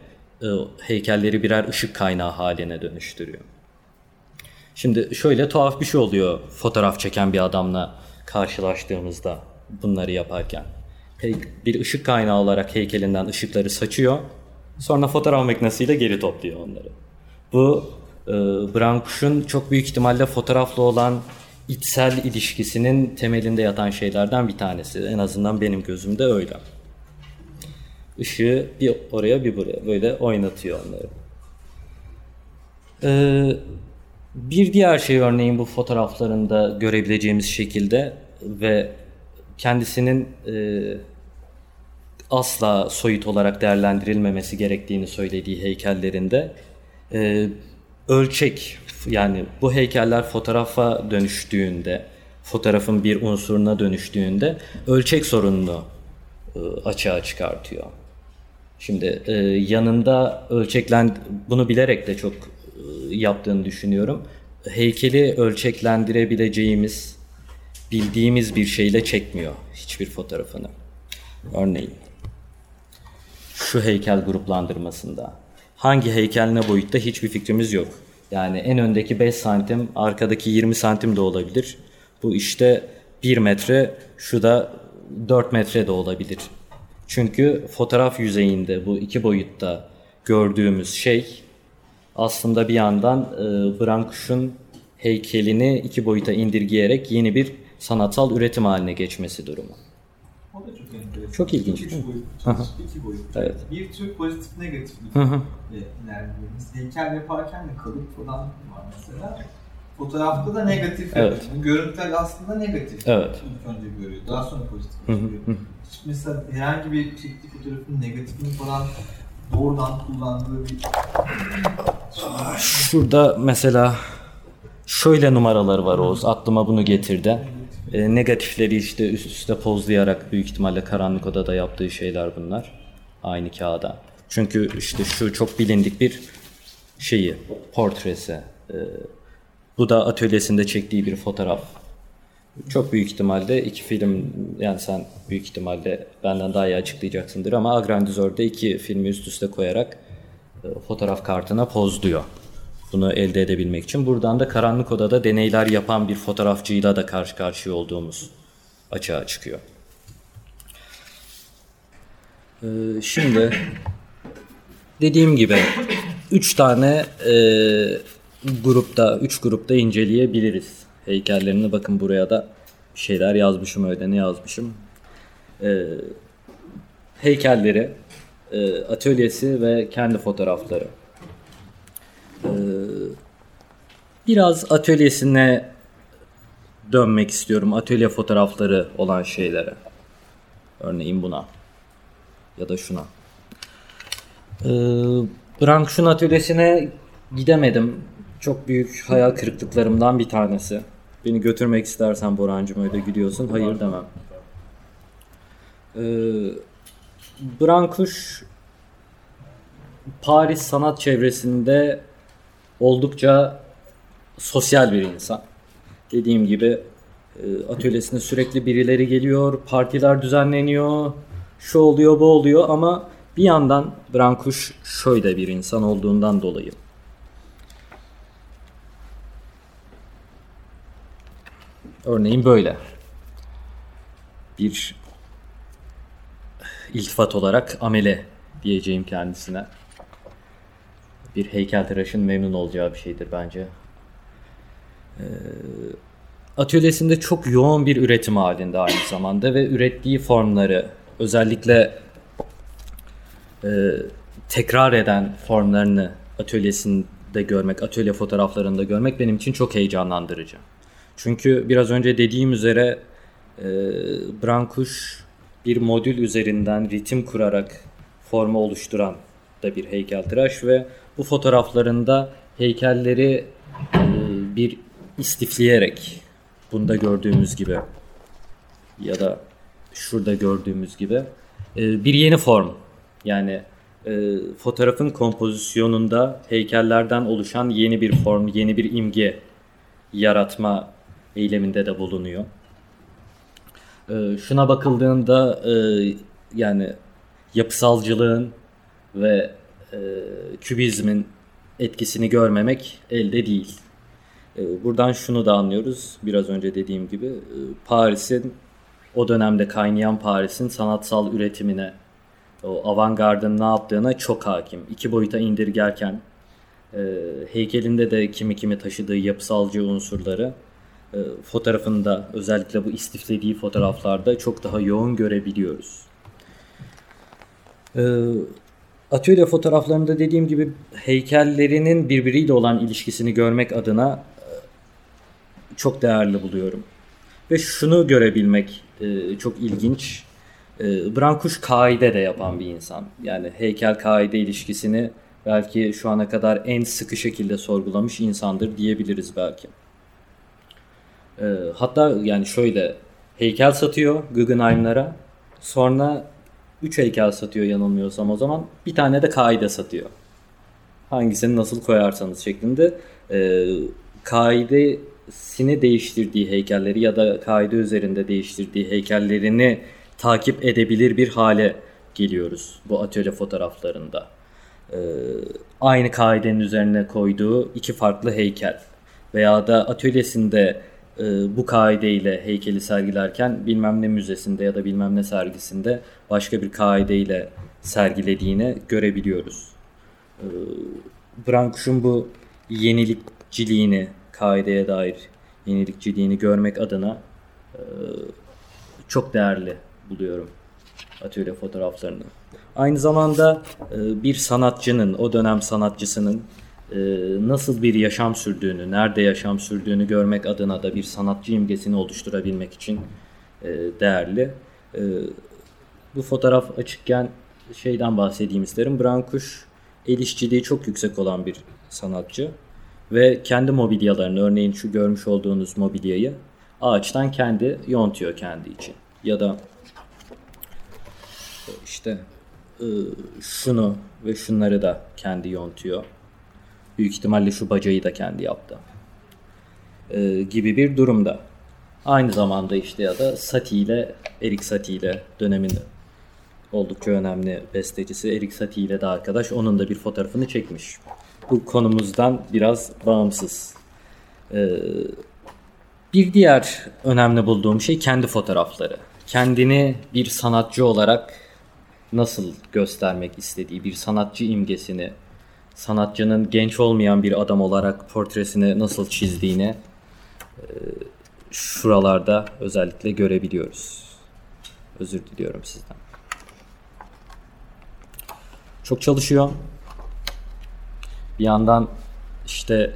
e, heykelleri birer ışık kaynağı haline dönüştürüyor. Şimdi şöyle tuhaf bir şey oluyor fotoğraf çeken bir adamla karşılaştığımızda bunları yaparken. Bir ışık kaynağı olarak heykelinden ışıkları saçıyor. Sonra fotoğraf makinesiyle geri topluyor onları. Bu e, Brankuş'un çok büyük ihtimalle fotoğrafla olan içsel ilişkisinin temelinde yatan şeylerden bir tanesi. En azından benim gözümde öyle. Işığı bir oraya bir buraya böyle oynatıyor onları. Ee, bir diğer şey örneğin bu fotoğraflarında görebileceğimiz şekilde ve kendisinin e, asla soyut olarak değerlendirilmemesi gerektiğini söylediği heykellerinde e, ölçek yani bu heykeller fotoğrafa dönüştüğünde fotoğrafın bir unsuruna dönüştüğünde ölçek sorununu e, açığa çıkartıyor. Şimdi e, yanında ölçeklen bunu bilerek de çok yaptığını düşünüyorum. Heykeli ölçeklendirebileceğimiz bildiğimiz bir şeyle çekmiyor hiçbir fotoğrafını. Örneğin şu heykel gruplandırmasında hangi heykel ne boyutta hiçbir fikrimiz yok. Yani en öndeki 5 santim, arkadaki 20 santim de olabilir. Bu işte 1 metre, şu da 4 metre de olabilir. Çünkü fotoğraf yüzeyinde bu iki boyutta gördüğümüz şey aslında bir yandan e, Brankuş'un heykelini iki boyuta indirgeyerek yeni bir sanatsal üretim haline geçmesi durumu. O da çok enteresan. Çok ilginç, Üç çalışıp iki boyutlu. Evet. Bir tür pozitif negatif Hı hı. ilerliyoruz. Heykel yaparken de kalıp falan var mesela. Fotoğrafta da negatif. Evet. Bu görüntüler aslında negatif. Evet. İlk önce görüyor. Daha sonra pozitif görüyor. mesela herhangi bir çektiği fotoğrafın negatifini falan doğrudan kullandığı bir Şurada mesela şöyle numaraları var Oğuz. Aklıma bunu getirdi. E, negatifleri işte üst üste pozlayarak büyük ihtimalle karanlık odada yaptığı şeyler bunlar. aynı kağıda. Çünkü işte şu çok bilindik bir şeyi, portresi. Ee, bu da atölyesinde çektiği bir fotoğraf. Çok büyük ihtimalle iki film, yani sen büyük ihtimalle benden daha iyi açıklayacaksındır ama Agrandizör'de iki filmi üst üste koyarak e, fotoğraf kartına pozluyor. Bunu elde edebilmek için. Buradan da karanlık odada deneyler yapan bir fotoğrafçıyla da karşı karşıya olduğumuz açığa çıkıyor. Ee, şimdi dediğim gibi üç tane e, grupta, üç grupta inceleyebiliriz heykellerini. Bakın buraya da şeyler yazmışım öyle ne yazmışım. Ee, heykelleri, e, atölyesi ve kendi fotoğrafları. Ee, biraz atölyesine dönmek istiyorum. Atölye fotoğrafları olan şeylere. Örneğin buna. Ya da şuna. Ee, Branch'un atölyesine gidemedim. Çok büyük hayal kırıklıklarımdan bir tanesi. Beni götürmek istersen Borancım öyle gidiyorsun. Hayır demem. Ee, Brankuş Paris sanat çevresinde oldukça sosyal bir insan. Dediğim gibi e, atölyesine sürekli birileri geliyor, partiler düzenleniyor, şu oluyor bu oluyor ama bir yandan Brankuş şöyle bir insan olduğundan dolayı. Örneğin böyle. Bir iltifat olarak amele diyeceğim kendisine. Bir heykeltıraşın memnun olacağı bir şeydir bence. Ee, atölyesinde çok yoğun bir üretim halinde aynı zamanda ve ürettiği formları özellikle e, tekrar eden formlarını atölyesinde görmek, atölye fotoğraflarında görmek benim için çok heyecanlandırıcı. Çünkü biraz önce dediğim üzere e, Brankuş bir modül üzerinden ritim kurarak formu oluşturan da bir heykeltıraş ve bu fotoğraflarında heykelleri e, bir istifleyerek bunda gördüğümüz gibi ya da şurada gördüğümüz gibi e, bir yeni form. Yani e, fotoğrafın kompozisyonunda heykellerden oluşan yeni bir form, yeni bir imge yaratma eyleminde de bulunuyor. E, şuna bakıldığında e, yani yapısalcılığın ve e, kübizmin etkisini görmemek elde değil. E, buradan şunu da anlıyoruz. Biraz önce dediğim gibi e, Paris'in o dönemde kaynayan Paris'in sanatsal üretimine o avantgardın ne yaptığına çok hakim. İki boyuta indirgerken e, heykelinde de kimi kimi taşıdığı yapısalcı unsurları fotoğrafında özellikle bu istiflediği fotoğraflarda çok daha yoğun görebiliyoruz. E, atölye fotoğraflarında dediğim gibi heykellerinin birbiriyle olan ilişkisini görmek adına e, çok değerli buluyorum. Ve şunu görebilmek e, çok ilginç. E, Brankuş kaide de yapan bir insan. Yani heykel kaide ilişkisini belki şu ana kadar en sıkı şekilde sorgulamış insandır diyebiliriz belki. E, hatta yani şöyle heykel satıyor Guggenheim'lara. Sonra 3 heykel satıyor yanılmıyorsam o zaman. Bir tane de kaide satıyor. Hangisini nasıl koyarsanız şeklinde. E, kaidesini değiştirdiği heykelleri ya da kaide üzerinde değiştirdiği heykellerini takip edebilir bir hale geliyoruz bu atölye fotoğraflarında. Ee, aynı kaidenin üzerine koyduğu iki farklı heykel veya da atölyesinde e, bu kaideyle heykeli sergilerken bilmem ne müzesinde ya da bilmem ne sergisinde başka bir kaideyle sergilediğini görebiliyoruz. Ee, Brankuş'un bu yenilikçiliğini, kaideye dair yenilikçiliğini görmek adına e, çok değerli buluyorum atölye fotoğraflarını. Aynı zamanda e, bir sanatçının, o dönem sanatçısının e, nasıl bir yaşam sürdüğünü, nerede yaşam sürdüğünü görmek adına da bir sanatçı imgesini oluşturabilmek için e, değerli. Bu fotoğraf açıkken şeyden bahsedeyim isterim. Brankuş el işçiliği çok yüksek olan bir sanatçı ve kendi mobilyalarını örneğin şu görmüş olduğunuz mobilyayı ağaçtan kendi yontuyor kendi için. Ya da işte e, şunu ve şunları da kendi yontuyor. Büyük ihtimalle şu bacayı da kendi yaptı. E, gibi bir durumda. Aynı zamanda işte ya da Satie ile Erik Satie ile dönemin oldukça önemli bestecisi Erik Satie ile de arkadaş. Onun da bir fotoğrafını çekmiş. Bu konumuzdan biraz bağımsız. Ee, bir diğer önemli bulduğum şey kendi fotoğrafları. Kendini bir sanatçı olarak nasıl göstermek istediği, bir sanatçı imgesini, sanatçının genç olmayan bir adam olarak portresini nasıl çizdiğini e, şuralarda özellikle görebiliyoruz. Özür diliyorum sizden. Çok çalışıyor. Bir yandan işte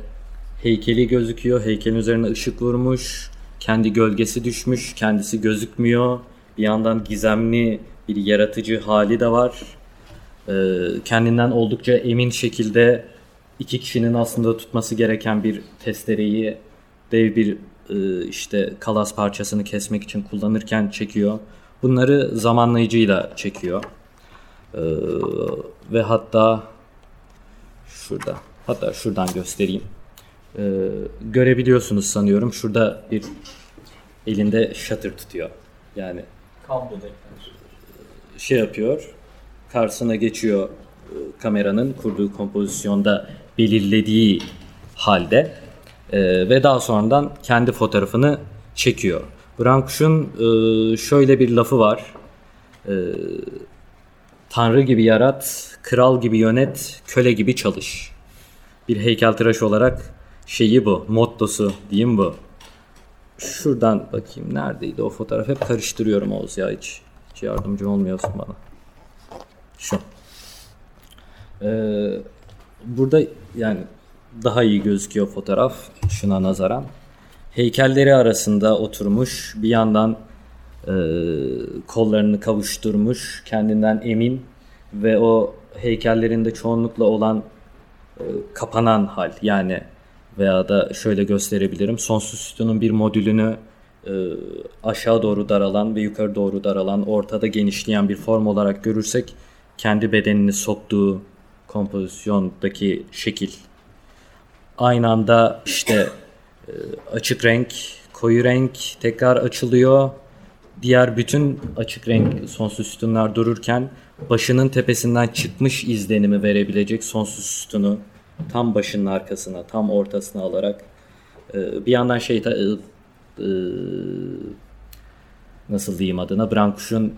heykeli gözüküyor. Heykelin üzerine ışık vurmuş. Kendi gölgesi düşmüş. Kendisi gözükmüyor. Bir yandan gizemli bir yaratıcı hali de var. Ee, kendinden oldukça emin şekilde iki kişinin aslında tutması gereken bir testereyi dev bir e, işte kalas parçasını kesmek için kullanırken çekiyor. Bunları zamanlayıcıyla çekiyor. Ee, ve hatta şurada hatta şuradan göstereyim. Ee, görebiliyorsunuz sanıyorum. Şurada bir elinde shutter tutuyor. Yani şey yapıyor. Karşısına geçiyor e, kameranın kurduğu kompozisyonda belirlediği halde e, ve daha sonradan kendi fotoğrafını çekiyor. Brankuş'un e, şöyle bir lafı var. E, Tanrı gibi yarat, kral gibi yönet, köle gibi çalış. Bir heykeltıraş olarak şeyi bu, mottosu diyeyim bu. Şuradan bakayım neredeydi o fotoğraf? Hep karıştırıyorum Oğuz ya hiç, hiç yardımcı olmuyorsun bana. Şu. Ee, burada yani daha iyi gözüküyor fotoğraf şuna nazaran. Heykelleri arasında oturmuş bir yandan e, kollarını kavuşturmuş kendinden emin ve o heykellerinde çoğunlukla olan e, kapanan hal yani veya da şöyle gösterebilirim sonsuz sütunun bir modülünü e, aşağı doğru daralan ve yukarı doğru daralan ortada genişleyen bir form olarak görürsek kendi bedenini soktuğu kompozisyondaki şekil. Aynı anda işte e, açık renk koyu renk tekrar açılıyor. Diğer bütün açık renk sonsuz sütunlar dururken başının tepesinden çıkmış izlenimi verebilecek sonsuz sütunu tam başının arkasına, tam ortasına alarak e, bir yandan şey e, nasıl diyeyim adına Brankuş'un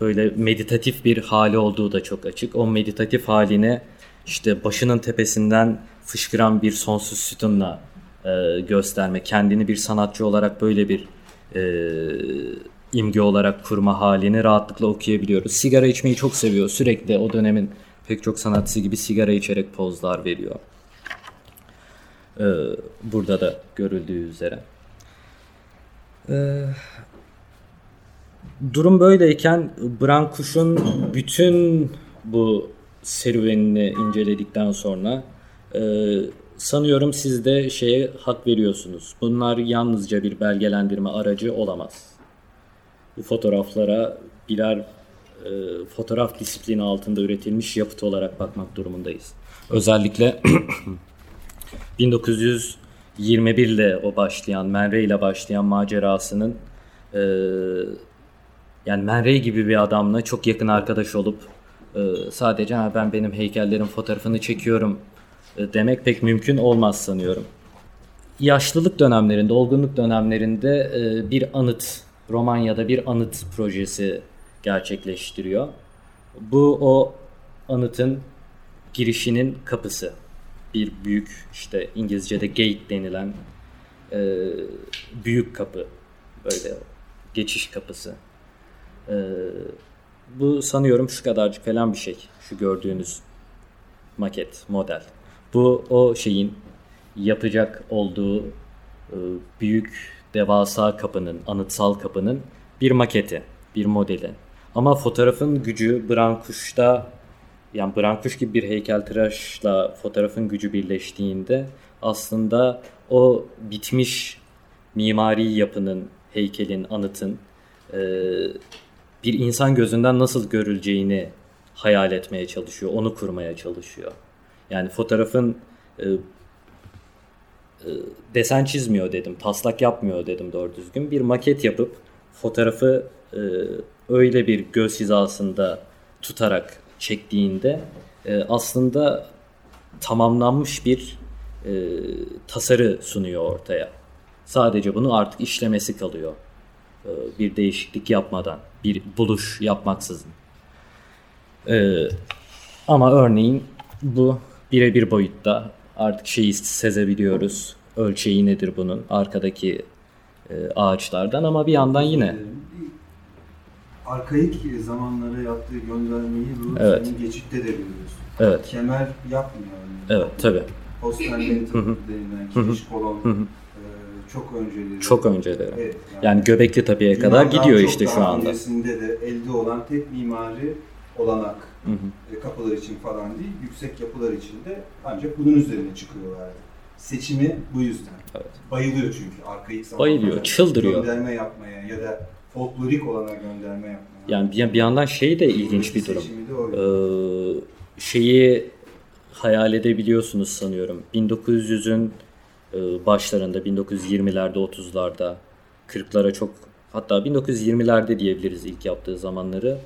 böyle meditatif bir hali olduğu da çok açık. O meditatif haline işte başının tepesinden fışkıran bir sonsuz sütunla gösterme, kendini bir sanatçı olarak böyle bir imge olarak kurma halini rahatlıkla okuyabiliyoruz. Sigara içmeyi çok seviyor. Sürekli o dönemin pek çok sanatçısı gibi sigara içerek pozlar veriyor. Ee, burada da görüldüğü üzere. Ee, durum böyleyken Brankuş'un bütün bu serüvenini inceledikten sonra e, sanıyorum siz de şeye hak veriyorsunuz. Bunlar yalnızca bir belgelendirme aracı olamaz. Bu fotoğraflara birer e, fotoğraf disiplini altında üretilmiş yapıt olarak bakmak durumundayız. Özellikle 1921 ile o başlayan, Man Ray ile başlayan macerasının e, yani Man Ray gibi bir adamla çok yakın arkadaş olup e, sadece ha, ben benim heykellerin fotoğrafını çekiyorum e, demek pek mümkün olmaz sanıyorum. Yaşlılık dönemlerinde, olgunluk dönemlerinde e, bir anıt, Romanya'da bir anıt projesi gerçekleştiriyor. Bu o anıtın girişinin kapısı. Bir büyük işte İngilizce'de gate denilen büyük kapı. Böyle geçiş kapısı. E, bu sanıyorum şu kadarcık falan bir şey. Şu gördüğünüz maket, model. Bu o şeyin yapacak olduğu e, büyük devasa kapının, anıtsal kapının bir maketi, bir modeli. Ama fotoğrafın gücü Brankuş'ta yani Brankuş gibi bir heykeltıraşla fotoğrafın gücü birleştiğinde aslında o bitmiş mimari yapının, heykelin, anıtın e, bir insan gözünden nasıl görüleceğini hayal etmeye çalışıyor, onu kurmaya çalışıyor. Yani fotoğrafın e, e, desen çizmiyor dedim, taslak yapmıyor dedim doğru düzgün. Bir maket yapıp fotoğrafı e, öyle bir göz hizasında tutarak çektiğinde e, aslında tamamlanmış bir e, tasarı sunuyor ortaya. Sadece bunu artık işlemesi kalıyor. E, bir değişiklik yapmadan, bir buluş yapmaksızın. E, ama örneğin bu birebir boyutta artık şeyi sezebiliyoruz. Ölçeği nedir bunun arkadaki e, ağaçlardan ama bir yandan yine arkaik zamanlara yaptığı göndermeyi bu Evet. senin geçitte de biliyorsun. evet Kemer yapmıyor. örneğin. evet tabi Postmodernizm denilen kiriş kolon çok önceleri. çok önceleri. Evet, Yani Göbekli Tepe'ye kadar gidiyor işte şu anda. Öncesinde de elde olan tek mimari olanak Hı hı. e, kapılar için falan değil, yüksek yapılar için de ancak bunun üzerine çıkıyorlardı. Seçimi bu yüzden. Evet. Bayılıyor çünkü arkaik zamanlara. Bayılıyor, çıldırıyor. Gönderme yapmaya ya da folklorik olana gönderme yapmaya. Yani bir, bir yandan şey de ilginç bir durum. de. Ee, şeyi hayal edebiliyorsunuz sanıyorum. 1900'ün e, başlarında, 1920'lerde, 30'larda, 40'lara çok hatta 1920'lerde diyebiliriz ilk yaptığı zamanları.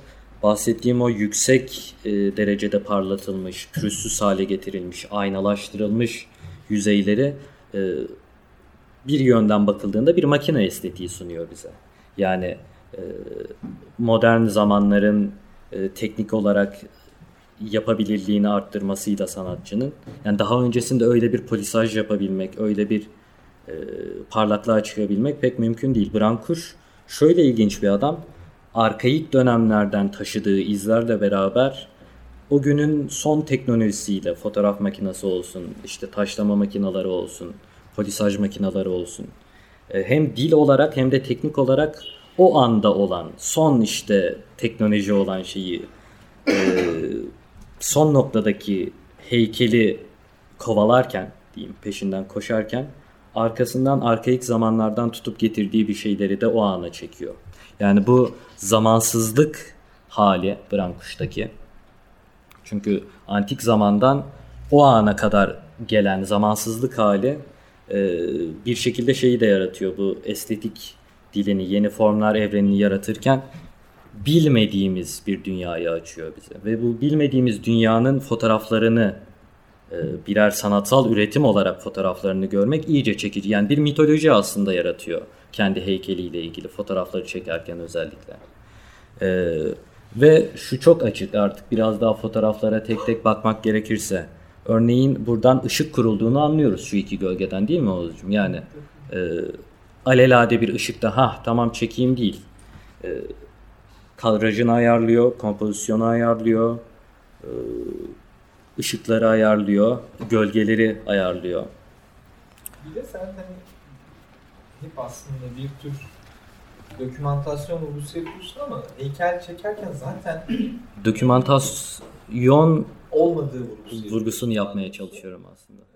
Bahsettiğim o yüksek e, derecede parlatılmış, pürüzsüz hale getirilmiş, aynalaştırılmış yüzeyleri e, bir yönden bakıldığında bir makine estetiği sunuyor bize. Yani e, modern zamanların e, teknik olarak yapabilirliğini arttırmasıyla sanatçının. Yani daha öncesinde öyle bir polisaj yapabilmek, öyle bir e, parlaklığa çıkabilmek pek mümkün değil. Brankuş şöyle ilginç bir adam. Arkaik dönemlerden taşıdığı izlerle beraber o günün son teknolojisiyle fotoğraf makinesi olsun, işte taşlama makineleri olsun, polisaj makineleri olsun. e, Hem dil olarak hem de teknik olarak o anda olan, son işte teknoloji olan şeyi e, son noktadaki heykeli kovalarken diyeyim peşinden koşarken arkasından arkaik zamanlardan tutup getirdiği bir şeyleri de o ana çekiyor. Yani bu zamansızlık hali Brankuş'taki. Çünkü antik zamandan o ana kadar gelen zamansızlık hali e, bir şekilde şeyi de yaratıyor. Bu estetik dilini, yeni formlar evrenini yaratırken bilmediğimiz bir dünyayı açıyor bize. Ve bu bilmediğimiz dünyanın fotoğraflarını e, birer sanatsal üretim olarak fotoğraflarını görmek iyice çekici. Yani bir mitoloji aslında yaratıyor kendi heykeliyle ilgili fotoğrafları çekerken özellikle. E, ve şu çok açık artık biraz daha fotoğraflara tek tek bakmak gerekirse. Örneğin buradan ışık kurulduğunu anlıyoruz şu iki gölgeden değil mi Oğuzcuğum? Yani e, alelade bir ışıkta ha tamam çekeyim değil. E, kadrajını ayarlıyor, kompozisyonu ayarlıyor, e, ışıkları ayarlıyor, gölgeleri ayarlıyor. Bir de sen hani hep aslında bir tür dokümantasyon vurgusu yapıyorsun ama heykel çekerken zaten Dokümantasyon olmadığı vurgusu vurgusunu yapmaya çalışıyorum aslında.